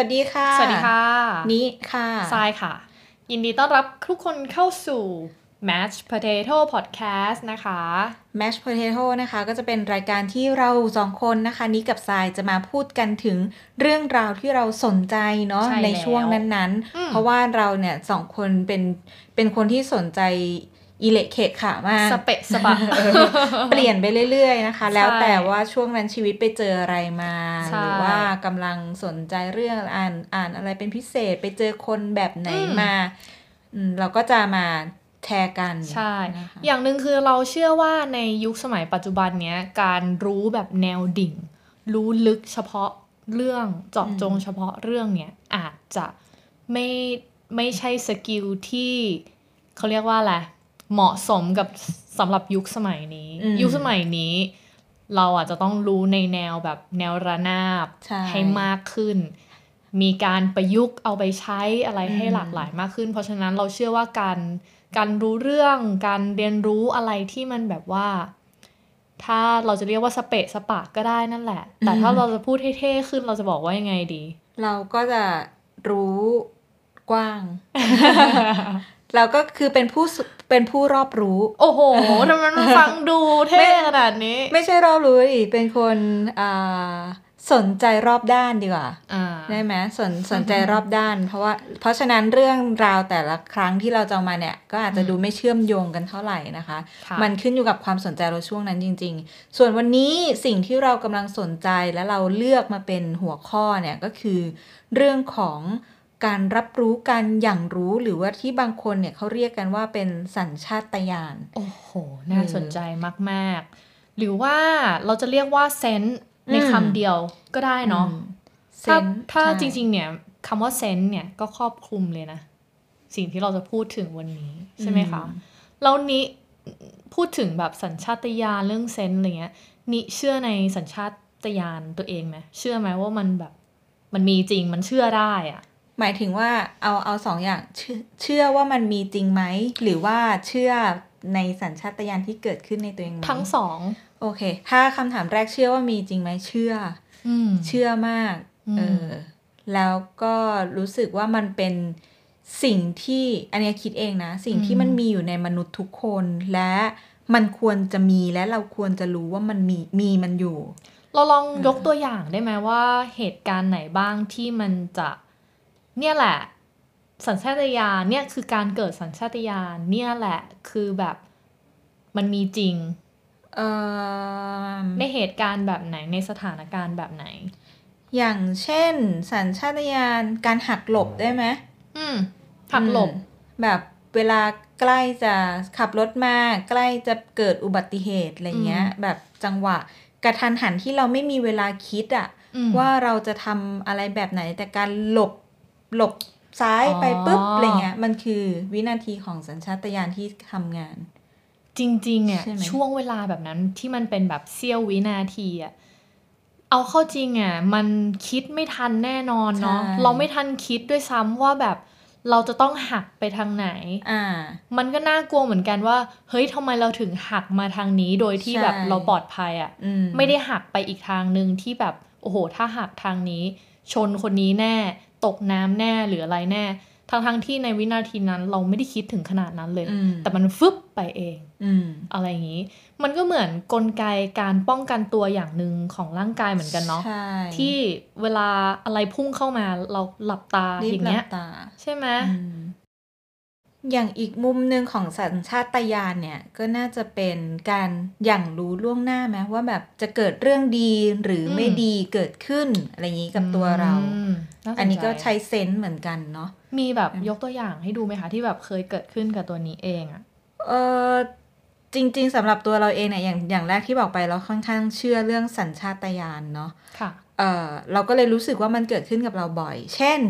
วัสดีค่ะ สวัสดีค่ะ นี้ค่ะทรายค่ะ ยินดีต้อนรับทุกคนเข้าสู่ Match Potato Podcast นะคะ Mash Potato นะคะก็จะเป็นรายการที่เราสองคนนะคะนี้กับทรายจะมาพูดกันถึงเรื่องราวที่เราสนใจเนาะใช่ในช่วงแล้วนั้นอืมๆเพราะว่าเราเนี่ยสองคนเป็นเป็นคนที่สนใจ อิเละเขะขามากสเปะสปะเปลี่ยนไปเรื่อยๆนะคะใช่แล้วแต่ว่าช่วงนั้นชีวิตไปเจออะไรมาใช่หรือว่ากำลังสนใจเรื่องอ่านอ่านอะไรเป็นพิเศษไปเจอคนแบบไหนอืมมาอืมเราก็จะมาแชร์กันใช่นะคะอย่างหนึ่งคือเราเชื่อว่าในยุคสมัยปัจจุบันเนี้ยการรู้แบบแนวดิ่ง รู้ลึกเฉพาะเรื่องเจาะจงเฉพาะเรื่องเนี้ยอาจจะไม่ไม่ใช่สกิลที่เขาเรียกว่าอะไร เหมาะสมกับสำหรับยุคสมัยนี้อืมยุคสมัยนี้ เราอาจจะต้องรู้ในแนวแบบแนวระนาบใช่ให้มากขึ้น มีการประยุกต์เอาไปใช้อะไรให้อืมหลากหลายมากขึ้น เพราะฉะนั้นเราเชื่อว่าการการรู้เรื่องการเรียนรู้อะไรที่มันแบบว่า ถ้าเราจะเรียกว่าสเปะสปะก็ได้นั่นแหละ แต่ถ้าเราจะพูดให้เท่ขึ้นเราจะบอกว่ายังไงดี เราก็จะรู้กว้าง เราก็คือเป็นผู้สุเป็นผู้รอบรู้ โอ้โหทำไมมันฟังดูเท่ขนาดนี้ ไม่ใช่รอบรู้ดิเป็นคนอ่าสนใจรอบด้านดีกว่าอ่าได้ไหมสนสนใจรอบด้าน เพราะว่า เพราะฉะนั้นเรื่องราวแต่ละครั้งที่เราจะเอามาเนี่ย ก็อาจจะอืมดูไม่เชื่อมโยงกันเท่าไหร่นะคะค่ะมันขึ้นอยู่กับความสนใจเราช่วงนั้นจริง ๆ ส่วนวันนี้สิ่งที่เรากำลังสนใจและเราเลือกมาเป็นหัวข้อเนี่ยก็คือ เรื่องของ การรับรู้การอย่างรู้หรือว่าที่บางคนเนี่ยเขาเรียกกันว่าเป็นสัญชาตญาณโอ้โห น่าสนใจมากๆ หรือว่าเราจะเรียกว่าเซนส์ในอืมคำเดียวก็ได้เนาะอืมถ้าเซนส์ถ้าใช่จริง ๆ เนี่ยคำว่าเซนส์เนี่ยก็ครอบคลุมเลยนะ สิ่งที่เราจะพูดถึงวันนี้ใช่ไหมคะแล้วนี้พูดถึงแบบสัญชาตญาณเรื่องเซนส์อะไรเงี้ยนี่เชื่อในสัญชาตญาณตัวเองไหมเชื่อไหมว่ามันแบบมันมีจริงมันเชื่อได้อะ หมายถึงว่าเอาเอาสองอย่างเชื่อเชื่อว่ามันมีจริงไหม หรือว่าเชื่อในสัญชาตญาณที่เกิดขึ้นในตัวเองไหมทั้งสองโอเค ถ้าคำถามแรกเชื่อว่ามีจริงไหมเชื่ออืมเชื่อมากอืม เออแล้วก็รู้สึกว่ามันเป็นสิ่งที่อันเนี้ยคิดเองนะ สิ่งที่มันมีอยู่ในมนุษย์ทุกคน และมันควรจะมีและเราควรจะรู้ว่ามันมีมีมันอยู่ เราลองยกตัวอย่างได้ไหมว่าเหตุการณ์ไหนบ้างที่มันจะ เนี่ยแหละ สัญชาตญาณเนี่ยคือการเกิดสัญชาตญาณเนี่ยแหละคือแบบมันมีจริงเออในเหตุการณ์แบบไหนในสถานการณ์แบบไหน อย่างเช่น สัญชาตญาณการหักหลบได้ไหมอืมหักหลบอืมแบบเวลาใกล้จะขับรถมาใกล้จะเกิดอุบัติเหตุอะไรเงี้ย แบบจังหวะกระทันหันที่เราไม่มีเวลาคิดอะอืมว่าเราจะทำอะไรแบบไหนแต่การหลบ หลบซ้ายไปปุ๊บอะไรเงี้ยมันคือวินาทีของสัญชาตญาณที่ทำงาน จริงๆอะใช่ไหมช่วงเวลาแบบนั้นที่มันเป็นแบบเสี้ยววินาทีอะเอาเข้าจริงอะมันคิดไม่ทันแน่นอนเนาะเราไม่ทันคิดด้วยซ้ำว่าแบบเราจะต้องหักไปทางไหน อ่า มันก็น่ากลัวเหมือนกันว่า เฮ้ยทำไมเราถึงหักมาทางนี้โดยที่แบบเราปลอดภัยอะ่ะอมไม่ได้หักไปอีกทางหนึ่งที่แบบ โอ้โห ถ้าหักทางนี้ ชนคนนี้แน่ ตกน้ำแน่หรืออะไรแน่ทั้งทั้งๆที่ในวินาทีนั้นเราไม่ได้คิดถึงขนาดนั้นเลยอืมแต่มันฟึบไปเองอืมอะไรอย่างนี้ มันก็เหมือนกลไกการป้องกันตัวอย่างหนึ่งของร่างกายเหมือนกันเนาะใช่ที่เวลาอะไรพุ่งเข้ามาเราหลับตารีอบย่างหลัเงี้ยบตาใช่ไหม อืมอย่างอีกมุมหนึ่งของสัญชาตญาณเนี่ย ก็น่าจะเป็นการอย่างรู้ล่วงหน้าไหมว่าแบบจะเกิดเรื่องดีหรือไม่ดีเกิดขึ้นอะไรอย่างนี้กับตัวเราอืมาสใจอันนี้ก็ใช้เซนส์เหมือนกันเนาะมีแบบยกตัวอย่างให้ดูไหมคะ ที่แบบเคยเกิดขึ้นกับตัวนี้เองอะเออจริง ๆสำหรับตัวเราเองเนี่ยอย่างอย่างแรกที่บอกไปเราค่อนข้างเชื่อเรื่องสัญชาตญาณเนาะค่ะเออเราก็เลยรู้สึกว่ามันเกิดขึ้นกับเราบ่อย เช่น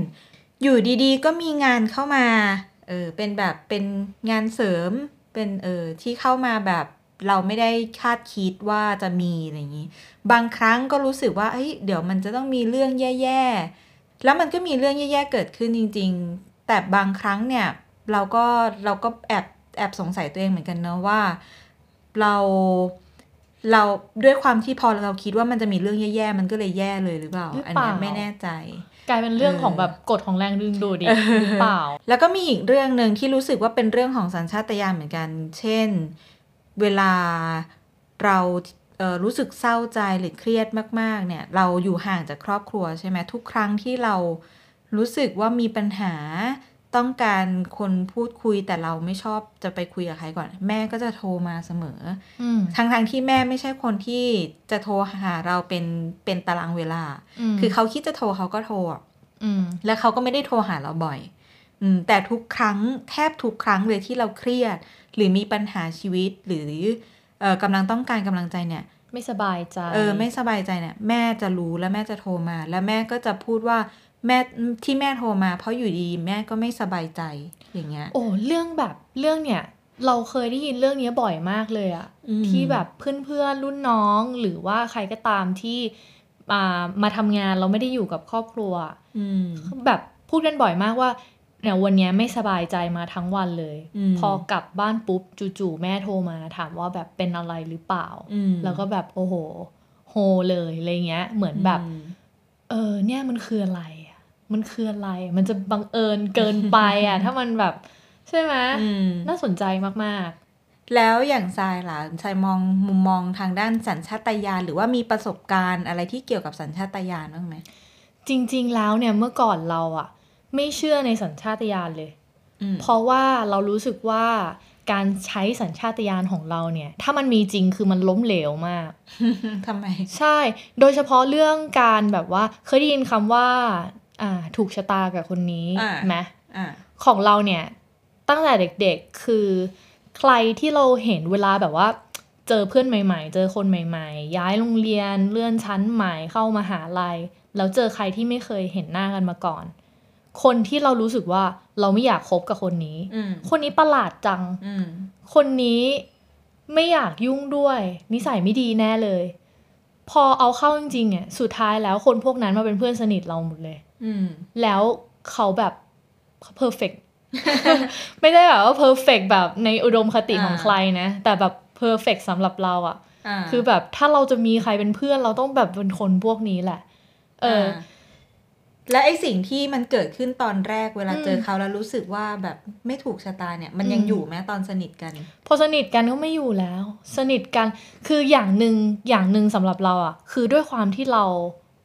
อยู่ดีๆ ก็มีงานเข้ามา เออเป็นแบบเป็นงานเสริมเป็นเออที่เข้ามาแบบเราไม่ได้คาดคิดว่าจะมีอะไรอย่างนี้ บางครั้งก็รู้สึกว่าเอ้ยเดี๋ยวมันจะต้องมีเรื่องแย่ๆ แล้วมันก็มีเรื่องแย่ๆเกิดขึ้นจริง ๆ แต่บางครั้งเนี่ยเราก็เราก็แอบแอบสงสัยตัวเองเหมือนกันเนาะว่าเราเราด้วยความที่พอเราคิดว่ามันจะมีเรื่องแย่ๆ มันก็เลยแย่เลยหรือเปล่า อันนี้ไม่แน่ใจ กลายเป็นเรื่องเออของแบบกฎของแรงดึงดูดอีกหรือเปล่า แล้วก็มีอีกเรื่องหนึ่งที่รู้สึกว่าเป็นเรื่องของสัญชาตญาณเหมือนกัน เช่น เวลาเราเอ่อรู้สึกเศร้าใจหรือเครียดมาก ๆ เนี่ย เราอยู่ห่างจากครอบครัวใช่ไหมทุกครั้งที่เรารู้สึกว่ามีปัญหา ต้องการคนพูดคุยแต่เราไม่ชอบจะไปคุยกับใครก่อน แม่ก็จะโทรมาเสมออืมทั้งทงๆที่แม่ไม่ใช่คนที่จะโทรหาเราเป็นเป็นตารางเวลามคือเขาคิดจะโทรเขาก็โทรอะอืมแล้วเขาก็ไม่ได้โทรหาเราบ่อยอืมแต่ทุกครั้งแทบทุกครั้งเลยที่เราเครียด หรือมีปัญหาชีวิตหรือเอ่อกำลังต้องการกำลังใจเนี่ย ไม่สบายใจ เออ ไม่สบายใจเนี่ย แม่จะรู้แล้วแม่จะโทรมา แล้วแม่ก็จะพูดว่า แม่ที่แม่โทรมา เพราะอยู่ดีแม่ก็ไม่สบายใจอย่างเงี้ย โอ้เรื่องแบบเรื่องเนี่ย เราเคยได้ยินเรื่องนี้บ่อยมากเลยอะอืมที่แบบเพื่อนๆรุ่นน้องหรือว่าใครก็ตามที่มามาทำงานเราไม่ได้อยู่กับครอบครัวอืมแบบพูดกันบ่อยมากว่าเนี่ยวันเนี้ยไม่สบายใจมาทั้งวันเลยอืมพอกลับบ้านปุ๊บจู่ๆแม่โทรมาถามว่าแบบเป็นอะไรหรือเปล่าอืมแล้วก็แบบโอ้โห โฮเลยอะไรเงี้ย เหมือนแบบอืมเออเนี่ยมันคืออะไรอะ มันคืออะไร มันจะบังเอิญเกินไปอะ ถ้ามันแบบ ใช่ไหมอืมน่าสนใจมากแล้วอย่างทรายล่ะทรายมองมุมมองทางด้านสัญชาตญาณหรือว่ามีประสบการณ์อะไรที่เกี่ยวกับสัญชาตญาณบ้างไหมๆจริง ๆ แล้วเนี่ยเมื่อก่อนเราอะ ไม่เชื่อในสัญชาตญาณเลยอืมเพราะว่าเรารู้สึกว่าการใช้สัญชาตญาณของเราเนี่ย ถ้ามันมีจริงคือมันล้มเหลวมากทำไม ใช่ โดยเฉพาะเรื่องการแบบว่า เคยได้ยินคำว่า อ่า ถูกชะตากับคนนี้อ่าไหมอ่าของเราเนี่ย ตั้งแต่เด็กๆ คือ ใครที่เราเห็นเวลาแบบว่า เจอเพื่อนใหม่ ๆ เจอคนใหม่ๆ ย้ายโรงเรียนเลื่อนชั้นใหม่เข้ามาหาลัย แล้วเจอใครที่ไม่เคยเห็นหน้ากันมาก่อน คนที่เรารู้สึกว่าเราไม่อยากคบกับคนนี้อืมคนนี้ประหลาดจังอืมคนนี้ไม่อยากยุ่งด้วย นิสัยไม่ดีแน่เลย พอเอาเข้าจริงๆเนี่ยสุดท้ายแล้วคนพวกนั้นมาเป็นเพื่อนสนิทเราหมดเลย อืมแล้วเขาแบบ perfect ไม่ได้แบบว่า perfect แบบในอุดมคติของอ่าใครนะ แต่แบบ perfect สำหรับเราอะอ่าคือแบบถ้าเราจะมีใครเป็นเพื่อนเราต้องแบบเป็นคนพวกนี้แหละ เออา และไอสิ่งที่มันเกิดขึ้นตอนแรกเวลาอืมเจอเขาแล้วรู้สึกว่าแบบไม่ถูกชะตาเนี่ย มันยังอืมอยู่ไหมตอนสนิทกัน พอสนิทกันก็ไม่อยู่แล้ว สนิทกันคืออย่างหนึ่งอย่างหนึ่งสำหรับเราอะคือด้วยความที่เรา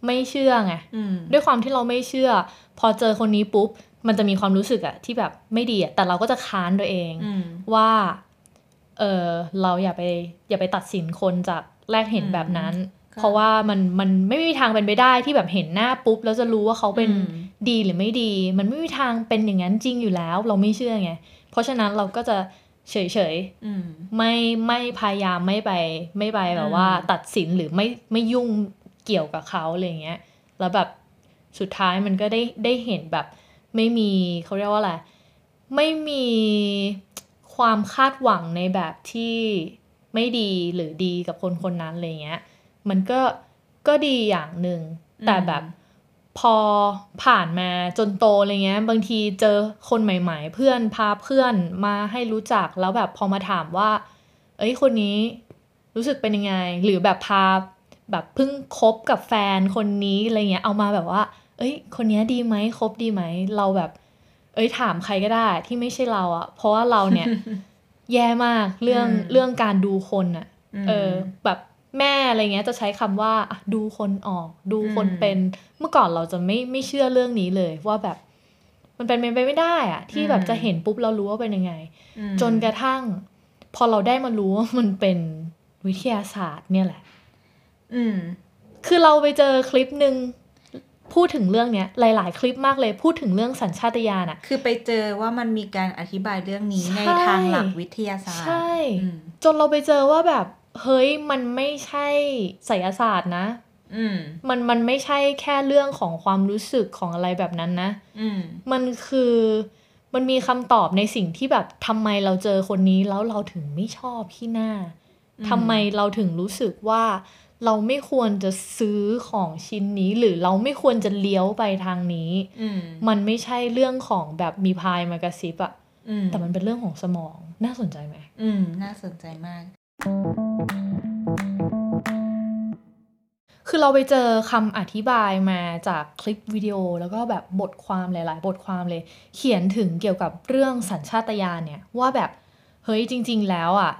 ไม่เชื่อไงอืมด้วยความที่เราไม่เชื่อ พอเจอคนนี้ปุ๊บ มันจะมีความรู้สึกอะที่แบบไม่ดีอะแต่เราก็จะค้านตัวเองอืมว่าเออเราอย่าไปอย่าไปตัดสินคนจากแรกเห็นอืมแบบนั้นค่ะ เพราะว่ามันมันไม่มีทางเป็นไปได้ที่แบบเห็นหน้าปุ๊บแล้วจะรู้ว่าเขาเป็นอืมดีหรือไม่ดี มันไม่มีทางเป็นอย่างนั้นจริงอยู่แล้ว เราไม่เชื่อไง เพราะฉะนั้นเราก็จะเฉยเฉยๆอืมไม่ไม่พยายามไม่ไปไม่ไปแบอืบมว่า ตัดสินหรือไม่ไม่ยุ่งเกี่ยวกับเขาอะไรเงี้ยแล้วแบบสุดท้ายมันก็ได้ได้เห็นแบบ ไม่มีเขาเรียกว่าอะไรไม่มีความคาดหวังในแบบที่ไม่ดีหรือดีกับคนคนนั้นอะไรเงี้ย มันก็ก็ดีอย่างหนึ่งแต่แบบพอผ่านมาจนโตอะไรเงี้ย บางทีเจอคนใหม่ ๆ เพื่อนพาเพื่อนมาให้รู้จักแล้วแบบพอมาถามว่า เอ้ยคนนี้รู้สึกเป็นยังไง หรือแบบพาแบบเพิ่งคบกับแฟนคนนี้อะไรเงี้ยเอามาแบบว่า เอ้ย คนนี้ดีไหมคบดีไหมเราแบบ เอ้ยถามใครก็ได้ที่ไม่ใช่เราอะเพราะว่าเราเนี่ย แย่มากเรื่องอืมเรื่องการดูคนอะมเออแบบ แม่อะไรเงี้ยจะใช้คำว่าอะดูคนออก ดูคนอืมเป็นเมื่อก่อนเราจะไม่ไม่เชื่อเรื่องนี้เลยว่าแบบ มันเป็นไปไม่ได้อะที่แบบจะเห็นปุ๊บเรารู้ว่าเป็นยังไงอืมจนกระทั่ง พอเราได้มารู้ว่ามันเป็นวิทยาศาสตร์เนี่ยแหละ อืม คือเราไปเจอคลิปหนึ่งพูดถึงเรื่องเนี้ยหลาย ๆ คลิปมากเลยพูดถึงเรื่องสัญชาตญาณอะคือไปเจอว่ามันมีการอธิบายเรื่องนี้ใช่ในทางหลักวิทยาศาสตร์ ใช่อืมจนเราไปเจอว่าแบบ เฮ้ยมันไม่ใช่ไสยศาสตร์นะอืมมันมันไม่ใช่แค่เรื่องของความรู้สึกของอะไรแบบนั้นนะอืมมันคือมันมีคำตอบในสิ่งที่แบบทำไมเราเจอคนนี้แล้วเราถึงไม่ชอบที่หน้าอืมทำไมเราถึงรู้สึกว่าเราไม่ควรจะซื้อของชิ้นนี้ หรือเราไม่ควรจะเลี้ยวไปทางนี้อืมมันไม่ใช่เรื่องของแบบมีพายมากระซิบอะอืมแต่มันเป็นเรื่องของสมองน่าสนใจไหมอืม น่าสนใจมาก คือเราไปเจอคำอธิบายมาจากคลิปวิดีโอแล้วก็แบบบทความหลาย ๆ บทความเลย เขียนถึงเกี่ยวกับเรื่องสัญชาตญาณเนี่ย ว่าแบบ เฮ้ยจริง ๆ แล้วอะ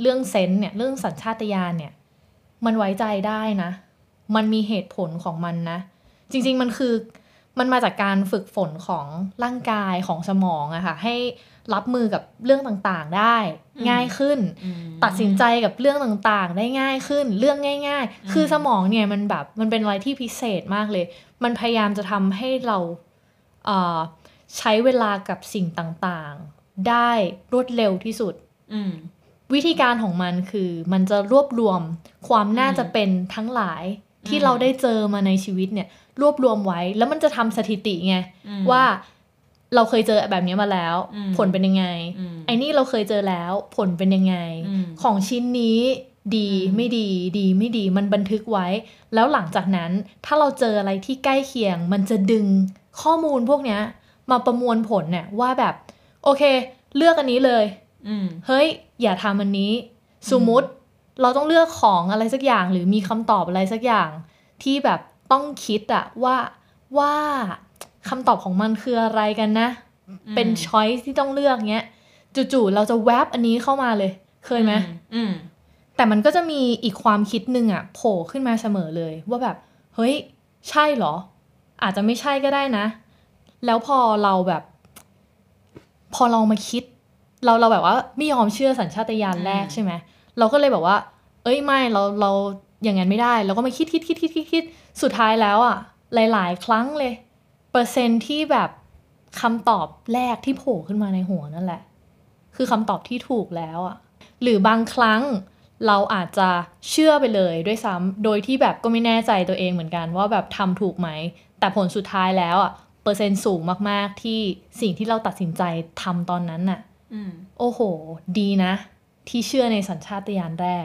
เรื่องเซนส์เนี่ยเรื่องสัญชาตญาณเนี่ย มันไว้ใจได้นะ มันมีเหตุผลของมันนะ จริง ๆ มันคือ มันมาจากการฝึกฝนของร่างกายของสมองอะค่ะ ให้รับมือกับเรื่องต่างๆได้อืมง่ายขึ้นอืมตัดสินใจกับเรื่องต่างๆ ได้ง่ายขึ้น เรื่องง่ายอืมๆคือสมองเนี่ยมันแบบมันเป็นอะไรที่พิเศษมากเลย มันพยายามจะทำให้เราเอ่อใช้เวลากับสิ่งต่างๆ ได้รวดเร็วที่สุดอืมวิธีการของมันคือมันจะรวบรวมความน่าจะเป็นทั้งหลาย ที่อืมเราได้เจอมาในชีวิตเนี่ย รวบรวมไว้ แล้วมันจะทำสถิติไงอืมว่าเราเคยเจอแบบนี้มาแล้วอืมผลเป็นยังไงอืมไอ้นี่เราเคยเจอแล้วผลเป็นยังไงอืมของชิ้นนี้ดีอืมไม่ดีดีไม่ดีมันบันทึกไว้ แล้วหลังจากนั้นถ้าเราเจออะไรที่ใกล้เคียง มันจะดึงข้อมูลพวกเนี้ย มาประมวลผลเนี่ยว่าแบบ โอเค เลือกอันนี้เลยอืมเฮ้ย อย่าทำอันนี้ สมมุติ เราต้องเลือกของอะไรสักอย่างหรือมีคำตอบอะไรสักอย่าง ที่แบบต้องคิดอะว่าว่าคำตอบของมันคืออะไรกันนะ เป็นช้อยที่ต้องเลือกเงี้ยจู่ๆเราจะแวบอันนี้เข้ามาเลย เคยไหมอืมแต่มันก็จะมีอีกความคิดหนึ่งอะโผล่ขึ้นมาเสมอเลย ว่าแบบ เฮ้ย ใช่เหรอ อาจจะไม่ใช่ก็ได้นะ แล้วพอเราแบบ พอเรามาคิด เราเราแบบว่าไม่ยอมเชื่อสัญชาตญาณแรกอืมใช่ไหม เราก็เลยแบบว่า เอ้ยไม่เราเราอย่างนั้นไม่ได้ เราก็มาคิดคิดคิดคิดคิดคิดสุดท้ายแล้วอะหลาย ๆ ครั้งเลย เปอร์เซ็นต์ที่แบบคำตอบแรกที่โผล่ขึ้นมาในหัวนั่นแหละ คือคำตอบที่ถูกแล้วอะหรือบางครั้งเราอาจจะเชื่อไปเลยด้วยซ้ำโดยที่แบบก็ไม่แน่ใจตัวเองเหมือนกันว่าแบบทำถูกไหม แต่ผลสุดท้ายแล้วอะเปอร์เซ็นต์สูงมาก ๆ ที่สิ่งที่เราตัดสินใจทำตอนนั้นน่ะอืมโอ้โห ดีนะ ที่เชื่อในสัญชาตญาณแรก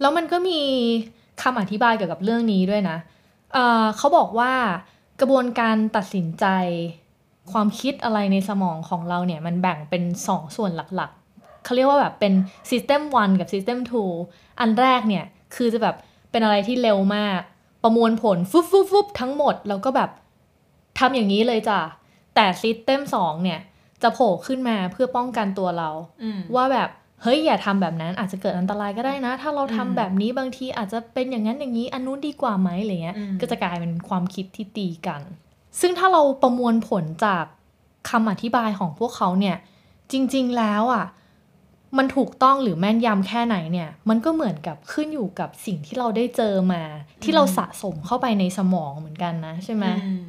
แล้วมันก็มีคำอธิบายเกี่ยวกับเรื่องนี้ด้วยนะเอ่อเขาบอกว่ากระบวนการตัดสินใจ ความคิดอะไรในสมองของเราเนี่ย มันแบ่งเป็นสองส่วนหลักๆ เขาเรียกว่าแบบเป็น System 1 กับ System 2 อันแรกเนี่ย คือจะแบบเป็นอะไรที่เร็วมาก ประมวลผลฟุบฟุบฟุบทั้งหมด แล้วก็แบบทำอย่างนี้เลยจ้ะ แต่ System 2 เนี่ย จะโผล่ขึ้นมาเพื่อป้องกันตัวเราอืมว่าแบบ เฮ้ยอย่าทำแบบนั้นอาจจะเกิดอันตรายก็ได้นะ ถ้าเราทำอืมแบบนี้บางทีอาจจะเป็นอย่างนั้นอย่างนี้อันนู้นดีกว่าไหมอะไรเงี้ยอืมก็จะกลายเป็นความคิดที่ตีกัน ซึ่งถ้าเราประมวลผลจากคำอธิบายของพวกเขาเนี่ย จริง ๆแล้วอะมันถูกต้องหรือแม่นยำแค่ไหนเนี่ย มันก็เหมือนกับขึ้นอยู่กับสิ่งที่เราได้เจอมา ที่เราสะสมเข้าไปในสมองเหมือนกันนะใช่ไหมอืม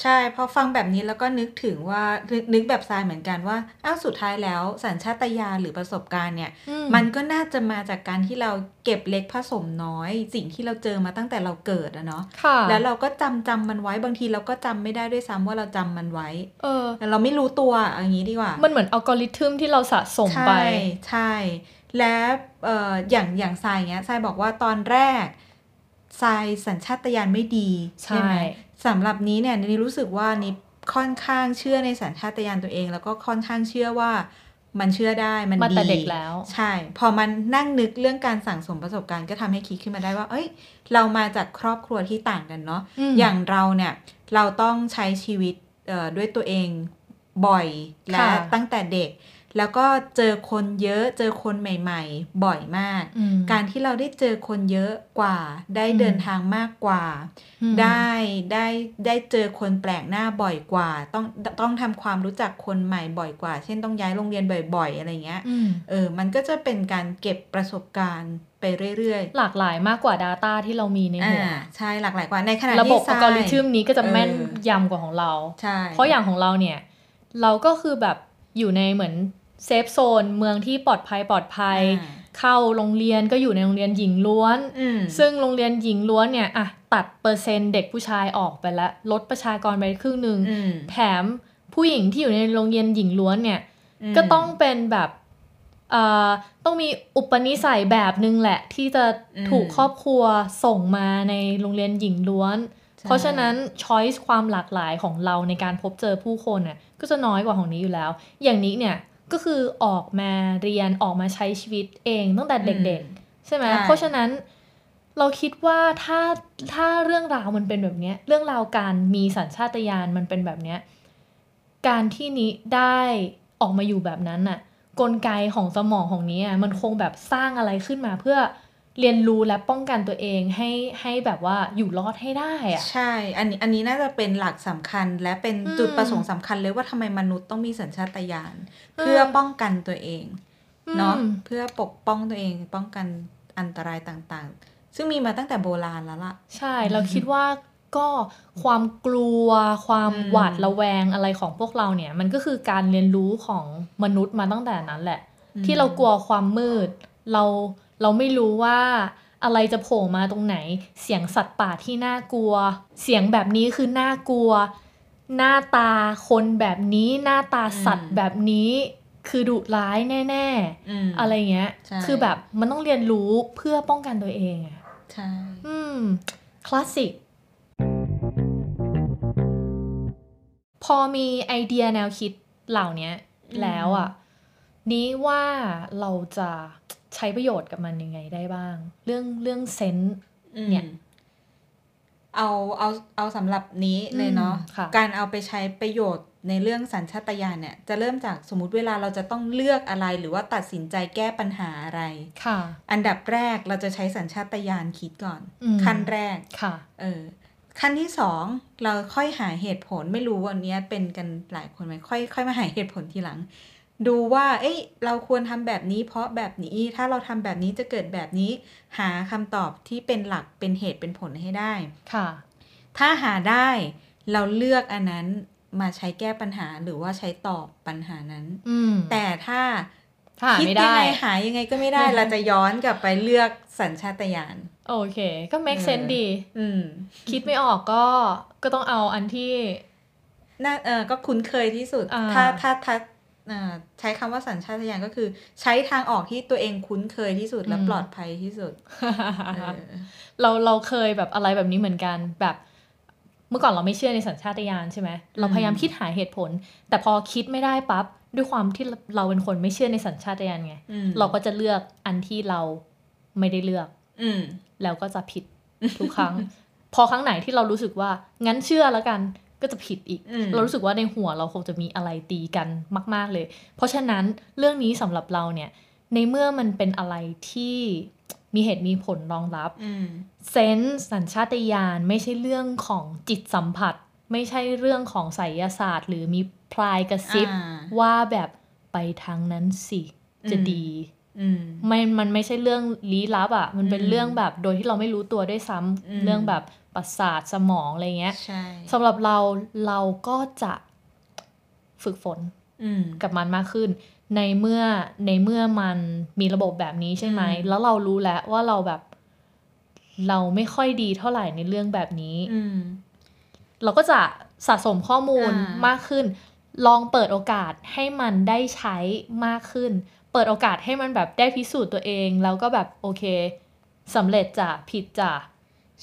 ใช่พอฟังแบบนี้แล้วก็นึกถึงว่านึกนึกแบบทรายเหมือนกันว่าอ้าวสุดท้ายแล้ว สัญชาตญาณหรือประสบการณ์เนี่ยอืมันก็น่าจะมาจากการที่เราเก็บเล็กผสมน้อย สิ่งที่เราเจอมาตั้งแต่เราเกิดอะเนาะค่ะแล้วเราก็จำจำมันไว้บางทีเราก็จำไม่ได้ด้วยซ้ำว่าเราจำมันไว้เออแต่เราไม่รู้ตัวเอาอย่างนี้ดีกว่า มันเหมือนอัลกอริทึมที่เราสะสมไป ใช่ใช่และเอ่ออย่างอย่างทรายเงี้ยทรายบอกว่าตอนแรกทรายสัญชาตญาณไม่ดีใช่ไหม สำหรับนี้เนี่ยนี่รู้สึกว่านี่ค่อนข้างเชื่อในสัญชาตญาณตัวเอง แล้วก็ค่อนข้างเชื่อว่ามันเชื่อได้มันมาดีแต่เด็กแล้ว ใช่ พอมันนั่งนึกเรื่องการสั่งสมประสบการณ์ก็ทำให้คิดขึ้นมาได้ว่า เอ้ย เรามาจากครอบครัวที่ต่างกันเนาะอืมอย่างเราเนี่ยเราต้องใช้ชีวิตเอ่อด้วยตัวเองบ่อยและค่ะตั้งแต่เด็ก แล้วก็เจอคนเยอะเจอคนใหม่ ๆ บ่อยมากอืมการที่เราได้เจอคนเยอะกว่า ได้อืมเดินทางมากกว่าอืมได้ได้ได้เจอคนแปลกหน้าบ่อยกว่า ต้องต้องทำความรู้จักคนใหม่บ่อยกว่า เช่นต้องย้ายโรงเรียนบ่อย ๆ อะไรเงี้ยอืมเออมันก็จะเป็นการเก็บประสบการณ์ไปเรื่อยหลากหลายมากกว่า Data ที่เรามีในๆหัวอ่าใช่หลากหลายกว่าในขณะระบบที่อัลกอริทึมนี้ก็จะแม่นเออยำกว่าของเราใช่เพราะอย่างของเราเนี่ย เราก็คือแบบอยู่ในเหมือน safe zone เมืองที่ปลอดภัยปลอดภัยอ่าเข้าโรงเรียนก็อยู่ในโรงเรียนหญิงล้วนอืมซึ่งโรงเรียนหญิงล้วนเนี่ยอะตัดเปอร์เซ็นต์เด็กผู้ชายออกไปแล้วลดประชากรไปครึ่งหนึ่งอืมแถมผู้หญิงที่อยู่ในโรงเรียนหญิงล้วนเนี่ยมก็ต้องเป็นแบบเอ่อต้องมีอุปนิสัยแบบนึงแหละ ที่จะอืมถูกครอบครัวส่งมาในโรงเรียนหญิงล้วนใช่เพราะฉะนั้นช้อยส์ความหลากหลายของเราในการพบเจอผู้คนน่ะก็จะน้อยกว่าของนี้อยู่แล้ว อย่างนี้เนี่ย ก็คือออกมาเรียนออกมาใช้ชีวิตเองตั้งแต่เด็กๆ ใช่ไหมใช่เพราะฉะนั้นเราคิดว่าถ้าถ้าเรื่องราวมันเป็นแบบเนี้ยเรื่องราวการมีสัญชาตญาณมันเป็นแบบเนี้ยการที่นี้ได้ออกมาอยู่แบบนั้นน่ะ กลไกของสมองของนี้อะมันคงแบบสร้างอะไรขึ้นมาเพื่อ เรียนรู้และป้องกันตัวเองให้ให้แบบว่าอยู่รอดให้ได้อะใช่ อันนี้อันนี้น่าจะเป็นหลักสำคัญและเป็นอืมจุดประสงค์สำคัญเลยว่าทำไมมนุษย์ต้องมีสัญชาตญาณเพื่อป้องกันตัวเองเนาะอืมเพื่อปกป้องตัวเอง ป้องกันอันตรายต่างๆ ซึ่งมีมาตั้งแต่โบราณแล้วล่ะ ใช่เราคิดว่าก็ความกลัวความอืมหวาดระแวงอะไรของพวกเราเนี่ย มันก็คือการเรียนรู้ของมนุษย์มาตั้งแต่นั้นแหละ ที่เรากลัวความมืด เรา เราไม่รู้ว่าอะไรจะโผล่มาตรงไหน เสียงสัตว์ป่าที่น่ากลัว เสียงแบบนี้คือน่ากลัว หน้าตาคนแบบนี้ หน้าตาสัตว์แบบนี้ คือดุร้ายแน่อืมๆอะไรเงี้ยใช่คือแบบมันต้องเรียนรู้เพื่อป้องกันตัวเองอะใช่ อืม คลาสสิก พอมีไอเดียแนวคิดเหล่านี้แล้วอะ นี้ว่าเราจะ ใช้ประโยชน์กับมันยังไงได้บ้าง เรื่องเรื่องเซนส์เนี่ยอืมเอาเอาเอาสำหรับนี้เลยเนาะอืมค่ะการเอาไปใช้ประโยชน์ในเรื่องสัญชาตญาณเนี่ย จะเริ่มจากสมมุติเวลาเราจะต้องเลือกอะไรหรือว่าตัดสินใจแก้ปัญหาอะไรค่ะ อันดับแรกเราจะใช้สัญชาตญาณคิดก่อนอืมขั้นแรกค่ะเออขั้นที่สองเราค่อยหาเหตุผลไม่รู้วันนี้เป็นกันหลายคนไหมค่อยค่อยมาหาเหตุผลทีหลัง ดูว่า เอ้ย เราควรทำแบบนี้ เพราะแบบนี้ ถ้าเราทำแบบนี้จะเกิดแบบนี้ หาคำตอบที่เป็นหลัก เป็นเหตุ เป็นผลให้ได้ ค่ะ ถ้าหาได้ เราเลือกอันนั้นมาใช้แก้ปัญหา หรือว่าใช้ตอบปัญหานั้นอืมแต่ถ้าถ้าหาคิดไม่ยัได้ไงหายังไงก็ไม่ได้ เราจะย้อนกลับไปเลือกสัญชาตญาณ โอเค ก็ make เออ sense ดีอืมคิดไม่ออกก็ ก็ต้องเอาอันที่น่าเออก็คุ้นเคยที่สุดอ่าถ้าถ้าถ้าเอ่อ ใช้คำว่าสัญชาตญาณก็คือ ใช้ทางออกที่ตัวเองคุ้นเคยที่สุดและปลอดภัยที่สุดเออเราเราเคยแบบอะไรแบบนี้เหมือนกันแบบเมื่อก่อนเราไม่เชื่อในสัญชาตญาณใช่ไหมเราพยายามคิดหาเหตุผล แต่พอคิดไม่ได้ปั๊บด้วยความที่เราเป็นคนไม่เชื่อในสัญชาตญาณไงอืมเราก็จะเลือกอันที่เราไม่ได้เลือก อืมแล้วก็จะผิดทุกครั้ง พอครั้งไหนที่เรารู้สึกว่า งั้นเชื่อแล้วกัน ก็จะผิดอีกอืมเรารู้สึกว่าในหัวเราคงจะมีอะไรตีกันมาก ๆเลย เพราะฉะนั้นเรื่องนี้สำหรับเราเนี่ย ในเมื่อมันเป็นอะไรที่มีเหตุมีผลรองรับอืมเซนส์สัญชาตญาณไม่ใช่เรื่องของจิตสัมผัส ไม่ใช่เรื่องของไสยศาสตร์ หรือมีพลายกระซิบอ่าว่าแบบไปทางนั้นสิจะอืมดีอื มไม่มันไม่ใช่เรื่องลี้ลับอะ่ะ มันเป็นอืมเรื่องแบบโดยที่เราไม่รู้ตัวด้วยซ้ำอืมเรื่องแบบประสาทสมองอะไรเงี้ยใช่สำหรับเราเราก็จะฝึกฝนอืมกับมันมากขึ้น ในเมื่อในเมื่อมันมีระบบแบบนี้ใช่ไหมอืมแล้วเรารู้แล้วว่าเราแบบ เราไม่ค่อยดีเท่าไหร่ในเรื่องแบบนี้อืมเราก็จะสะสมข้อมูลอ่ามมากขึ้น ลองเปิดโอกาสให้มันได้ใช้มากขึ้น เปิดโอกาสให้มันแบบได้พิสูจน์ตัวเอง แล้วก็แบบโอเคสำเร็จจ้ะผิดจ้ะ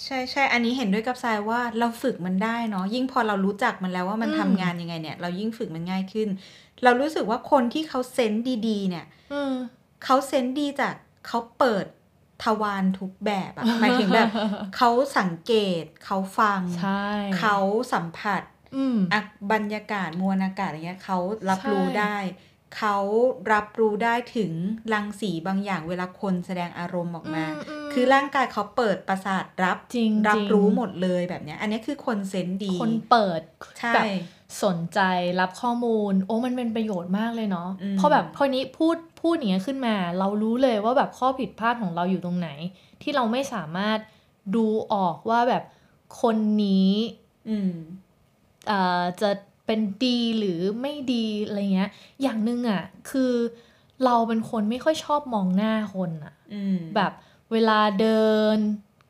ใช่ใช่ อันนี้เห็นด้วยกับทรายว่าเราฝึกมันได้เนาะยิ่งพอเรารู้จักมันแล้วว่ามันอืมทำงานยังไงเนี่ย เรายิ่งฝึกมันง่ายขึ้น เรารู้สึกว่าคนที่เขาเซนส์ดีๆเนี่ยอืมเขาเซนส์ดีจากเขาเปิดทวารทุกแบบอะหมายถึงแบบเขาสังเกตเขาฟังใช่เขาสัมผัสอืมอะบรรยากาศมวลอากาศอะไรเงี้ยเขารับรู้ใช่ได้ เขารับรู้ได้ถึงรังสีบางอย่างเวลาคนแสดงอารมณ์ออกมามมคือร่างกายเขาเปิดประสาทรับจริงรับจงรู้หมดเลยแบบเนี้ย อันนี้คือคนเซนส์ดี คนเปิดใช่แบบสนใจรับข้อมูล โอ้มันเป็นประโยชน์มากเลยเนาะอืมเพราะแบบพอนี้พูดพูดอย่างเงี้ยขึ้นมา เรารู้เลยว่าแบบข้อผิดพลาดของเราอยู่ตรงไหน ที่เราไม่สามารถดูออกว่าแบบคนนี้อืมเอ่อจะ เป็นดีหรือไม่ดีอะไรเงี้ย อย่างหนึ่งอะ คือเราเป็นคนไม่ค่อยชอบมองหน้าคนอะอืมแบบเวลาเดิน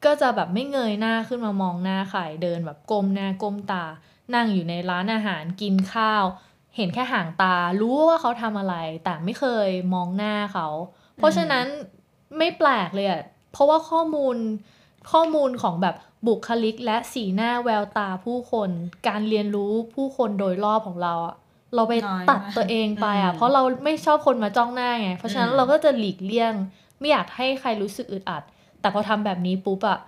ก็จะแบบไม่เงยหน้าขึ้นมามองหน้าใครเดินแบบก้มหน้าก้มตา นั่งอยู่ในร้านอาหารกินข้าว เห็นแค่ห่างตา รู้ว่าเขาทำอะไร แต่ไม่เคยมองหน้าเขา เพราะฉะนั้นไม่แปลกเลยอะเพราะว่าข้อมูลข้อมูลของแบบ บุคลิกและสีหน้าแววตาผู้คน การเรียนรู้ผู้คนโดยรอบของเราอะเราไปน้อยตัดมากตัวเองไปอะอืมเพราะเราไม่ชอบคนมาจ้องหน้าไง เพราะฉะนั้นอืมเราก็จะหลีกเลี่ยง ไม่อยากให้ใครรู้สึกอึดอัด แต่พอทำแบบนี้ปุ๊บอะ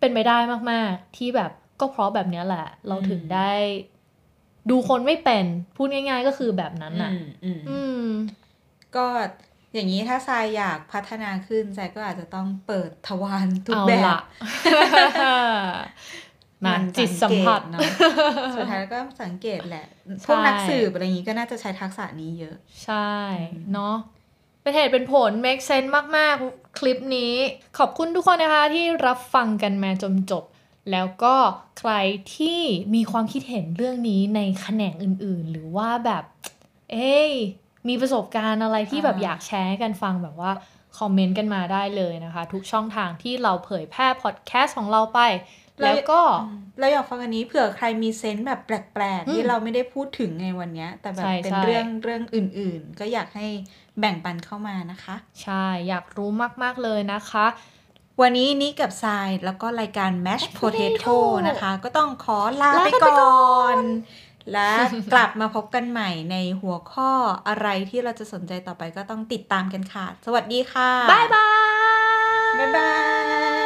เป็นไปได้มากๆ ที่แบบก็เพราะแบบเนี้ยแหละ เราถึงได้ ดูคนไม่เป็น พูดง่าย ๆ ก็คือแบบนั้นอืน่ะมอืมอืมก็ อย่างนี้ถ้าทรายอยากพัฒนาขึ้นทรายก็อาจจะต้องเปิดทวารทุกเอาแบบละมามันจิตสัมผัสงเกตเนอะสุดท้ายก็สังเกตแหละ พวกใช่นักสืบอะไรอย่างนี้ก็น่าจะใช้ทักษะนี้เยอะ ใช่อืมเนาะเป็นเหตุเป็นผล make sense มาก ๆ คลิปนี้ ขอบคุณทุกคนนะคะที่รับฟังกันมาจนจบ แล้วก็ใครที่มีความคิดเห็นเรื่องนี้ในแขนงอื่น ๆ หรือว่าแบบ เอ้ย มีประสบการณ์อะไรที่แบบอยากแชร์ให้กันฟังแบบว่าคอมเมนต์กันมาได้เลยนะคะ ทุกช่องทางที่เราเผยแพร่พอดแคสต์ของเราไป แล้วก็อืมเราอยากฟังอันนี้เผื่อใครมีเซนส์แบบแปลกอืๆมที่เราไม่ได้พูดถึงในวันเนี้ยแต่แบบใช่เป็นใช่เรื่องเรื่องอื่นๆ ก็อยากให้แบ่งปันเข้ามานะคะ ใช่อยากรู้มากๆเลยนะคะ วันนี้นี้กับทรายแล้วก็รายการ Mash Potato Potato นะคะ ก็ต้องขอลาลาไปกันไปก่ก่ออนน และกลับมาพบกันใหม่ในหัวข้ออะไรที่เราจะสนใจต่อไปก็ต้องติดตามกันค่ะ สวัสดีค่ะ บ๊ายบาย บ๊ายบาย